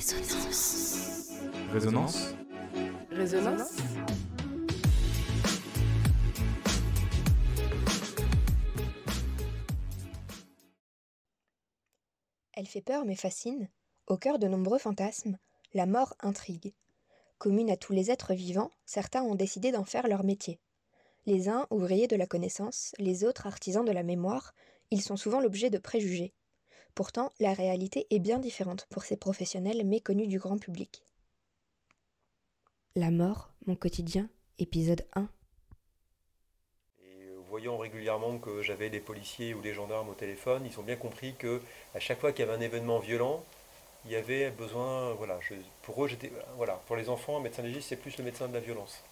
Résonance. Résonance Résonance Elle fait peur mais fascine. Au cœur de nombreux fantasmes, la mort intrigue. Commune à tous les êtres vivants, certains ont décidé d'en faire leur métier. Les uns ouvriers de la connaissance, les autres artisans de la mémoire, ils sont souvent l'objet de préjugés. Pourtant, la réalité est bien différente pour ces professionnels méconnus du grand public. La mort, mon quotidien, épisode 1. Et voyant régulièrement que j'avais les policiers ou les gendarmes au téléphone, ils ont bien compris que à chaque fois qu'il y avait un événement violent, il y avait besoin, voilà, pour voilà, pour les enfants, un médecin légiste, c'est plus le médecin de la violence.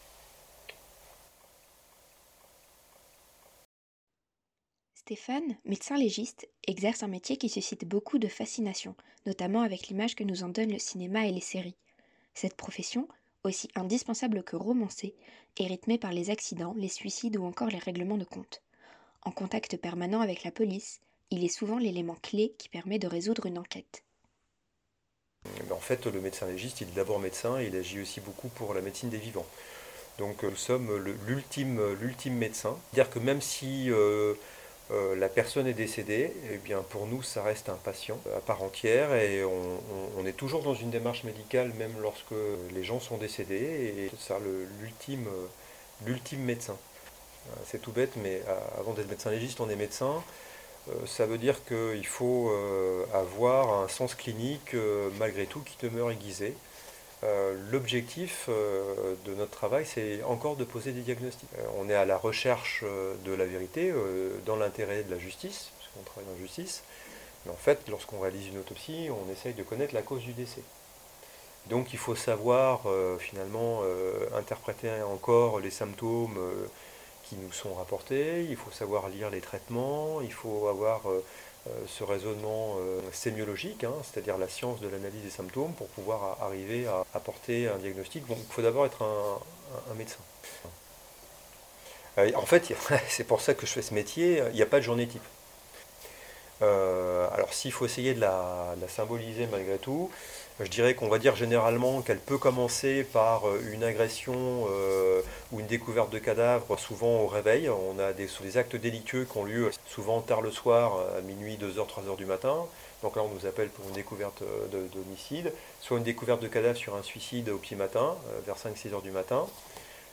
Stéphane, médecin légiste, exerce un métier qui suscite beaucoup de fascination, notamment avec l'image que nous en donne le cinéma et les séries. Cette profession, aussi indispensable que romancée, est rythmée par les accidents, les suicides ou encore les règlements de compte. En contact permanent avec la police, il est souvent l'élément clé qui permet de résoudre une enquête. Mais en fait, le médecin légiste, il est d'abord médecin et il agit aussi beaucoup pour la médecine des vivants. Donc euh, nous sommes l'ultime médecin. C'est-à-dire que même si euh, euh, la personne est décédée, eh bien pour nous, ça reste un patient à part entière et on, est toujours dans une démarche médicale même lorsque les gens sont décédés et ça euh, l'ultime médecin. Euh, C'est tout bête, mais avant d'être médecin légiste, on est médecin. Ça veut dire qu'il faut avoir un sens clinique malgré tout qui demeure aiguisé. Euh, L'objectif euh, de notre travail, c'est encore de poser des diagnostics. Euh, on est à la recherche de la vérité dans l'intérêt de la justice, parce qu'on travaille en justice. Mais en fait, lorsqu'on réalise une autopsie, on essaye de connaître la cause du décès. Donc il faut savoir finalement interpréter encore les symptômes qui nous sont rapportés, il faut savoir lire les traitements, il faut avoir ce raisonnement euh, sémiologique, hein, c'est-à-dire la science de l'analyse des symptômes pour pouvoir arriver à apporter un diagnostic. Donc il faut d'abord être un, médecin. Euh, en fait, c'est pour ça que je fais ce métier, il n'y a pas de journée type. Euh, alors s'il faut essayer de la symboliser malgré tout, je dirais qu'on va dire généralement qu'elle peut commencer par euh, une agression euh, ou une découverte de cadavre, souvent au réveil. On a des, des actes délictueux qui ont lieu souvent tard le soir, à minuit, 2h, 3h du matin. Donc là, on nous appelle pour une découverte euh, de- d'homicide, soit une découverte de cadavre sur un suicide au petit matin, euh, vers 5-6 heures du matin.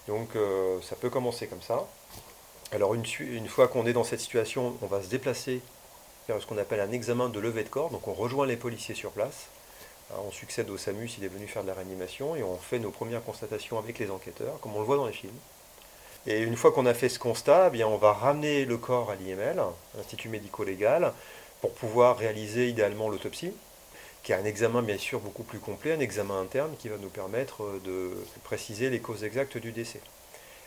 Donc euh, ça peut commencer comme ça. Alors une, fois qu'on est dans cette situation, on va se déplacer faire ce qu'on appelle un examen de levée de corps. Donc on rejoint les policiers sur place. On succède au SAMU s'il est venu faire de la réanimation et on fait nos premières constatations avec les enquêteurs, comme on le voit dans les films. Et une fois qu'on a fait ce constat, eh bien, on va ramener le corps à l'IML, l'Institut médico-légal, pour pouvoir réaliser idéalement l'autopsie, qui est un examen bien sûr beaucoup plus complet, un examen interne qui va nous permettre de préciser les causes exactes du décès.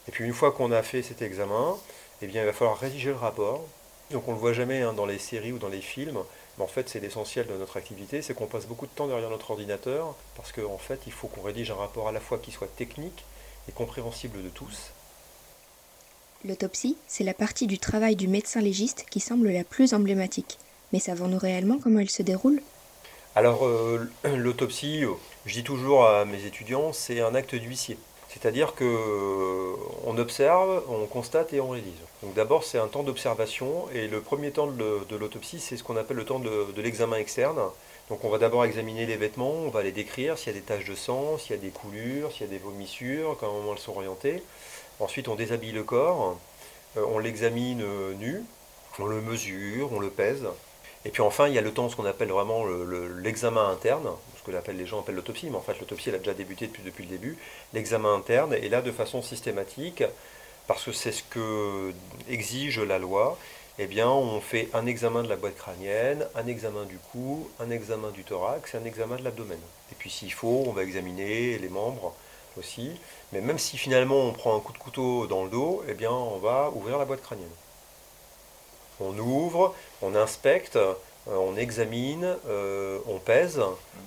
Et puis une fois qu'on a fait cet examen, eh bien, il va falloir rédiger le rapport. Donc on ne le voit jamais hein, dans les séries ou dans les films, mais en fait c'est l'essentiel de notre activité, c'est qu'on passe beaucoup de temps derrière notre ordinateur, parce qu'en fait il faut qu'on rédige un rapport à la fois qui soit technique et compréhensible de tous, L'autopsie, c'est la partie du travail du médecin légiste qui semble la plus emblématique. Mais savons-nous réellement comment elle se déroule? Alors, euh, l'autopsie, euh, je dis toujours à mes étudiants, c'est un acte d'huissier. C'est-à-dire que euh, on observe, on constate et on rédige. Donc d'abord, c'est un temps d'observation et le premier temps de, l'autopsie, c'est ce qu'on appelle le temps de, l'examen externe. Donc on va d'abord examiner les vêtements, on va les décrire, s'il y a des taches de sang, s'il y a des coulures, s'il y a des vomissures, comment elles sont orientées. Ensuite, on déshabille le corps, euh, on l'examine euh, nu, on le mesure, on le pèse. Et puis enfin, il y a le temps, ce qu'on appelle vraiment le- le- l'examen interne, que les gens appellent l'autopsie, mais en fait l'autopsie elle a déjà débuté depuis, le début, l'examen interne, et là de façon systématique, parce que c'est ce que exige la loi, eh bien on fait un examen de la boîte crânienne, un examen du cou, un examen du thorax et un examen de l'abdomen. Et puis s'il faut, on va examiner les membres aussi, mais même si finalement on prend un coup de couteau dans le dos, eh bien on va ouvrir la boîte crânienne. On ouvre, on inspecte, on examine, euh, on pèse,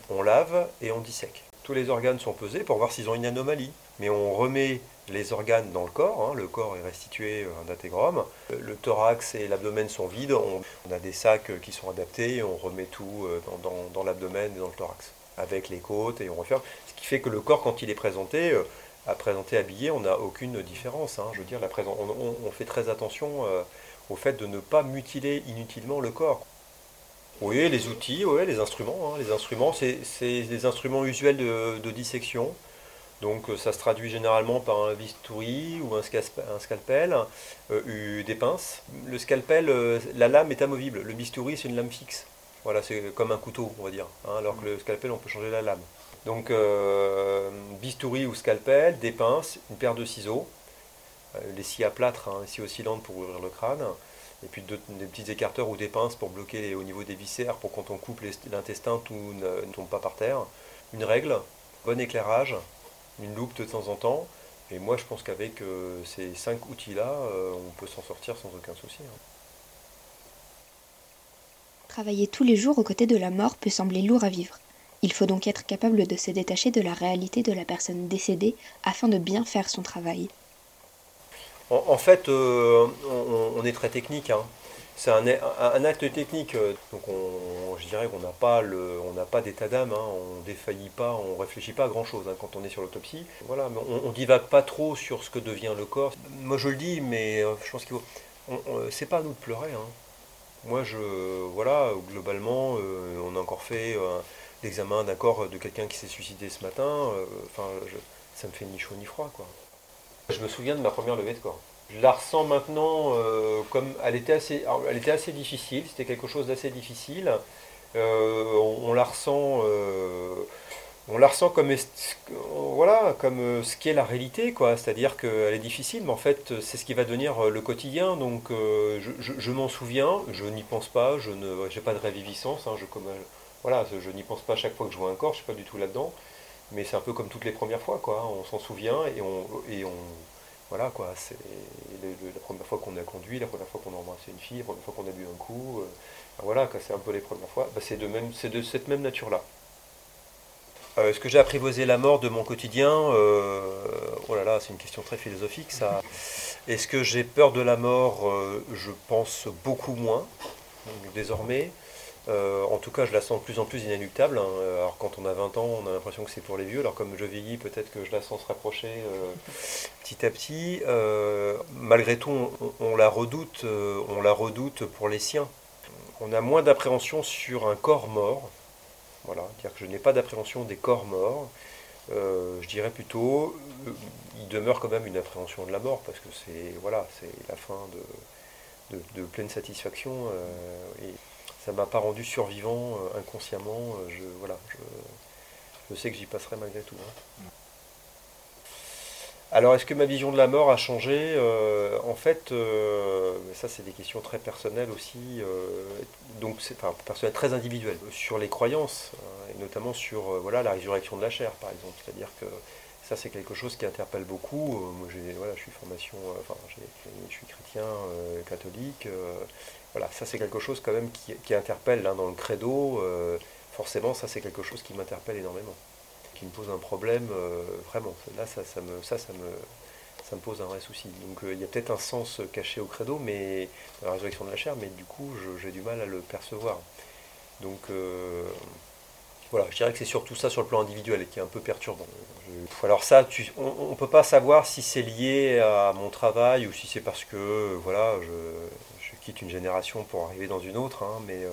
on lave et on dissèque. Tous les organes sont pesés pour voir s'ils ont une anomalie. Mais on remet les organes dans le corps, hein, le corps est restitué euh, d'intégrum. Le, le thorax et l'abdomen sont vides, on, a des sacs euh, qui sont adaptés on remet tout euh, dans, l'abdomen et dans le thorax. avec les côtes et on referme. Ce qui fait que le corps, quand il est présenté, euh, à présenter habillé, on n'a aucune différence. hein. Je veux on, fait très attention euh, au fait de ne pas mutiler inutilement le corps. Oui, les outils, les instruments. hein. Les instruments, c'est des instruments usuels de, dissection. Donc euh, ça se traduit généralement par un bistouri ou un, scalpel, euh, eu- des pinces. Le scalpel, euh, la lame est amovible. Le bistouri, c'est une lame fixe. Voilà, c'est comme un couteau, on va dire. hein, alors que le scalpel, on peut changer la lame. Donc bistouri ou scalpel, des pinces, une paire de ciseaux, les scies à plâtre, hein, scies oscillantes pour ouvrir le crâne, et puis des petits écarteurs ou des pinces pour bloquer au niveau des viscères, pour quand on coupe l'intestin, tout ne, ne tombe pas par terre. Une règle, bon éclairage, une loupe de temps en temps. Et moi, je pense qu'avec euh, ces cinq outils-là, euh, on peut s'en sortir sans aucun souci. hein. Travailler tous les jours aux côtés de la mort peut sembler lourd à vivre. Il faut donc être capable de se détacher de la réalité de la personne décédée afin de bien faire son travail. En, fait, euh, on, est très technique. hein. C'est un, acte technique. euh, Donc, on, je dirais qu'on n'a pas d'état d'âme. hein. On défaillit pas, on réfléchit pas à grand chose quand on est sur l'autopsie. Voilà, mais on, on divague pas trop sur ce que devient le corps. Moi, je le dis, mais euh, je pense qu'il faut. C'est pas à nous de pleurer. hein. Moi, je, voilà, globalement, on a encore fait l'examen d'un corps de quelqu'un qui s'est suicidé ce matin. Enfin, ça me fait ni chaud ni froid, quoi. Je me souviens de ma première levée de corps. Je la ressens maintenant euh, comme elle était assez, elle était assez difficile. C'était quelque chose d'assez difficile. Euh, on, la ressent, euh, on la ressent comme, voilà, comme ce qui est la réalité, quoi. C'est-à-dire qu'elle est difficile, mais en fait, c'est ce qui va devenir le quotidien. Donc, je, m'en souviens, je n'y pense pas, je ne, j'ai pas de réviviscence. hein, je, voilà, je n'y pense pas à chaque fois que je vois un corps. Je suis pas du tout là-dedans. Mais c'est un peu comme toutes les premières fois, quoi. On s'en souvient et on, et on, voilà, quoi. C'est la première fois qu'on a conduit, la première fois qu'on a embrassé une fille, la première fois qu'on a bu un coup. euh, voilà, c'est un peu les premières fois. Bah, c'est de même, c'est de cette même nature-là. Euh, Est-ce que j'ai apprivoisé la mort de mon quotidien Euh, Oh là là, c'est une question très philosophique, ça. Est-ce que j'ai peur de la mort Je pense beaucoup moins, désormais. Euh, en tout cas, je la sens de plus en plus inéluctable. hein. Alors, quand on a 20 ans, on a l'impression que c'est pour les vieux. Alors, comme je vieillis, peut-être que je la sens se rapprocher euh, petit à petit. Euh, malgré tout, on, on la redoute, euh, on la redoute pour les siens. On a moins d'appréhension sur un corps mort. Voilà, dire que je n'ai pas d'appréhension des corps morts. Euh, je dirais plutôt, euh, il demeure quand même une appréhension de la mort parce que c'est voilà, c'est la fin de, de, de pleine satisfaction euh, et ça m'a pas rendu survivant euh, inconsciemment. euh, je voilà, je, sais que j'y passerai malgré tout. hein. Alors, est-ce que ma vision de la mort a changé? Euh, En fait, ça, c'est des questions très personnelles aussi, donc c'est enfin, personnelles, très individuelles, sur les croyances, hein, et notamment sur voilà, la résurrection de la chair, par exemple. C'est-à-dire que ça, c'est quelque chose qui interpelle beaucoup. Moi, voilà, je suis formation, enfin, euh, catholique. euh, voilà, ça, c'est quelque chose quand même qui, interpelle hein, dans le credo. euh, forcément, ça, c'est quelque chose qui m'interpelle énormément qui me pose un problème euh, vraiment. Là, ça, ça, me, ça, ça, me, ça me pose un vrai souci. Donc, euh, il y a peut-être un sens caché au credo, mais dans la résurrection de la chair, mais du coup, j'ai du mal à le percevoir. Donc, euh, voilà, je dirais que c'est surtout ça sur le plan individuel qui est un peu perturbant. Alors ça, on ne peut pas savoir si c'est lié à mon travail ou si c'est parce que voilà, je, quitte une génération pour arriver dans une autre, hein, mais euh,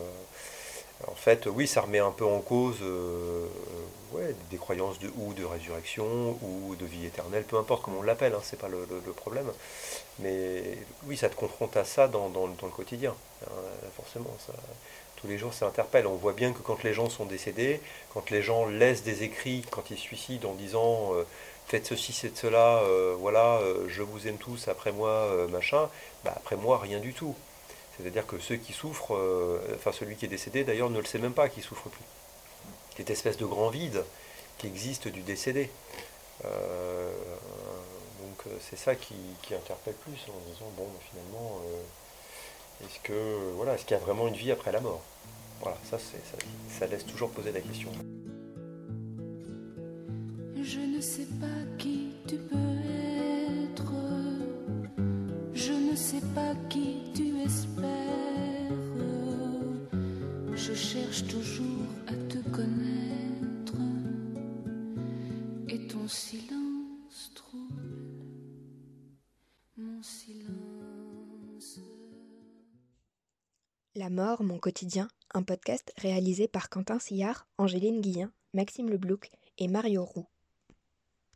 en fait, oui, ça remet un peu en cause euh, des croyances de, ou de résurrection ou de vie éternelle, peu importe comment on l'appelle, hein, c'est pas le, problème. Mais oui, ça te confronte à ça dans, le quotidien, hein, forcément. Tous les jours, ça interpelle. On voit bien que quand les gens sont décédés, quand les gens laissent des écrits, quand ils suicident en disant euh, faites ceci, faites cela, euh, voilà, euh, je vous aime tous, après moi, machin, bah, après moi, rien du tout. C'est-à-dire que ceux qui souffrent, enfin celui qui est décédé d'ailleurs ne le sait même pas qu'il souffre plus. Cette espèce de grand vide qui existe du décédé. Donc c'est ça qui, interpelle plus en disant bon finalement est-ce que voilà est-ce qu'il y a vraiment une vie après la mort? Voilà, ça, ça, ça laisse toujours poser la question. Je ne sais pas qui tu peux être. Je ne sais pas qui tu espères. La mort, mon quotidien, un podcast réalisé par Quentin Sillard, Angéline Guillen, Maxime Leblouc et Mario Roux.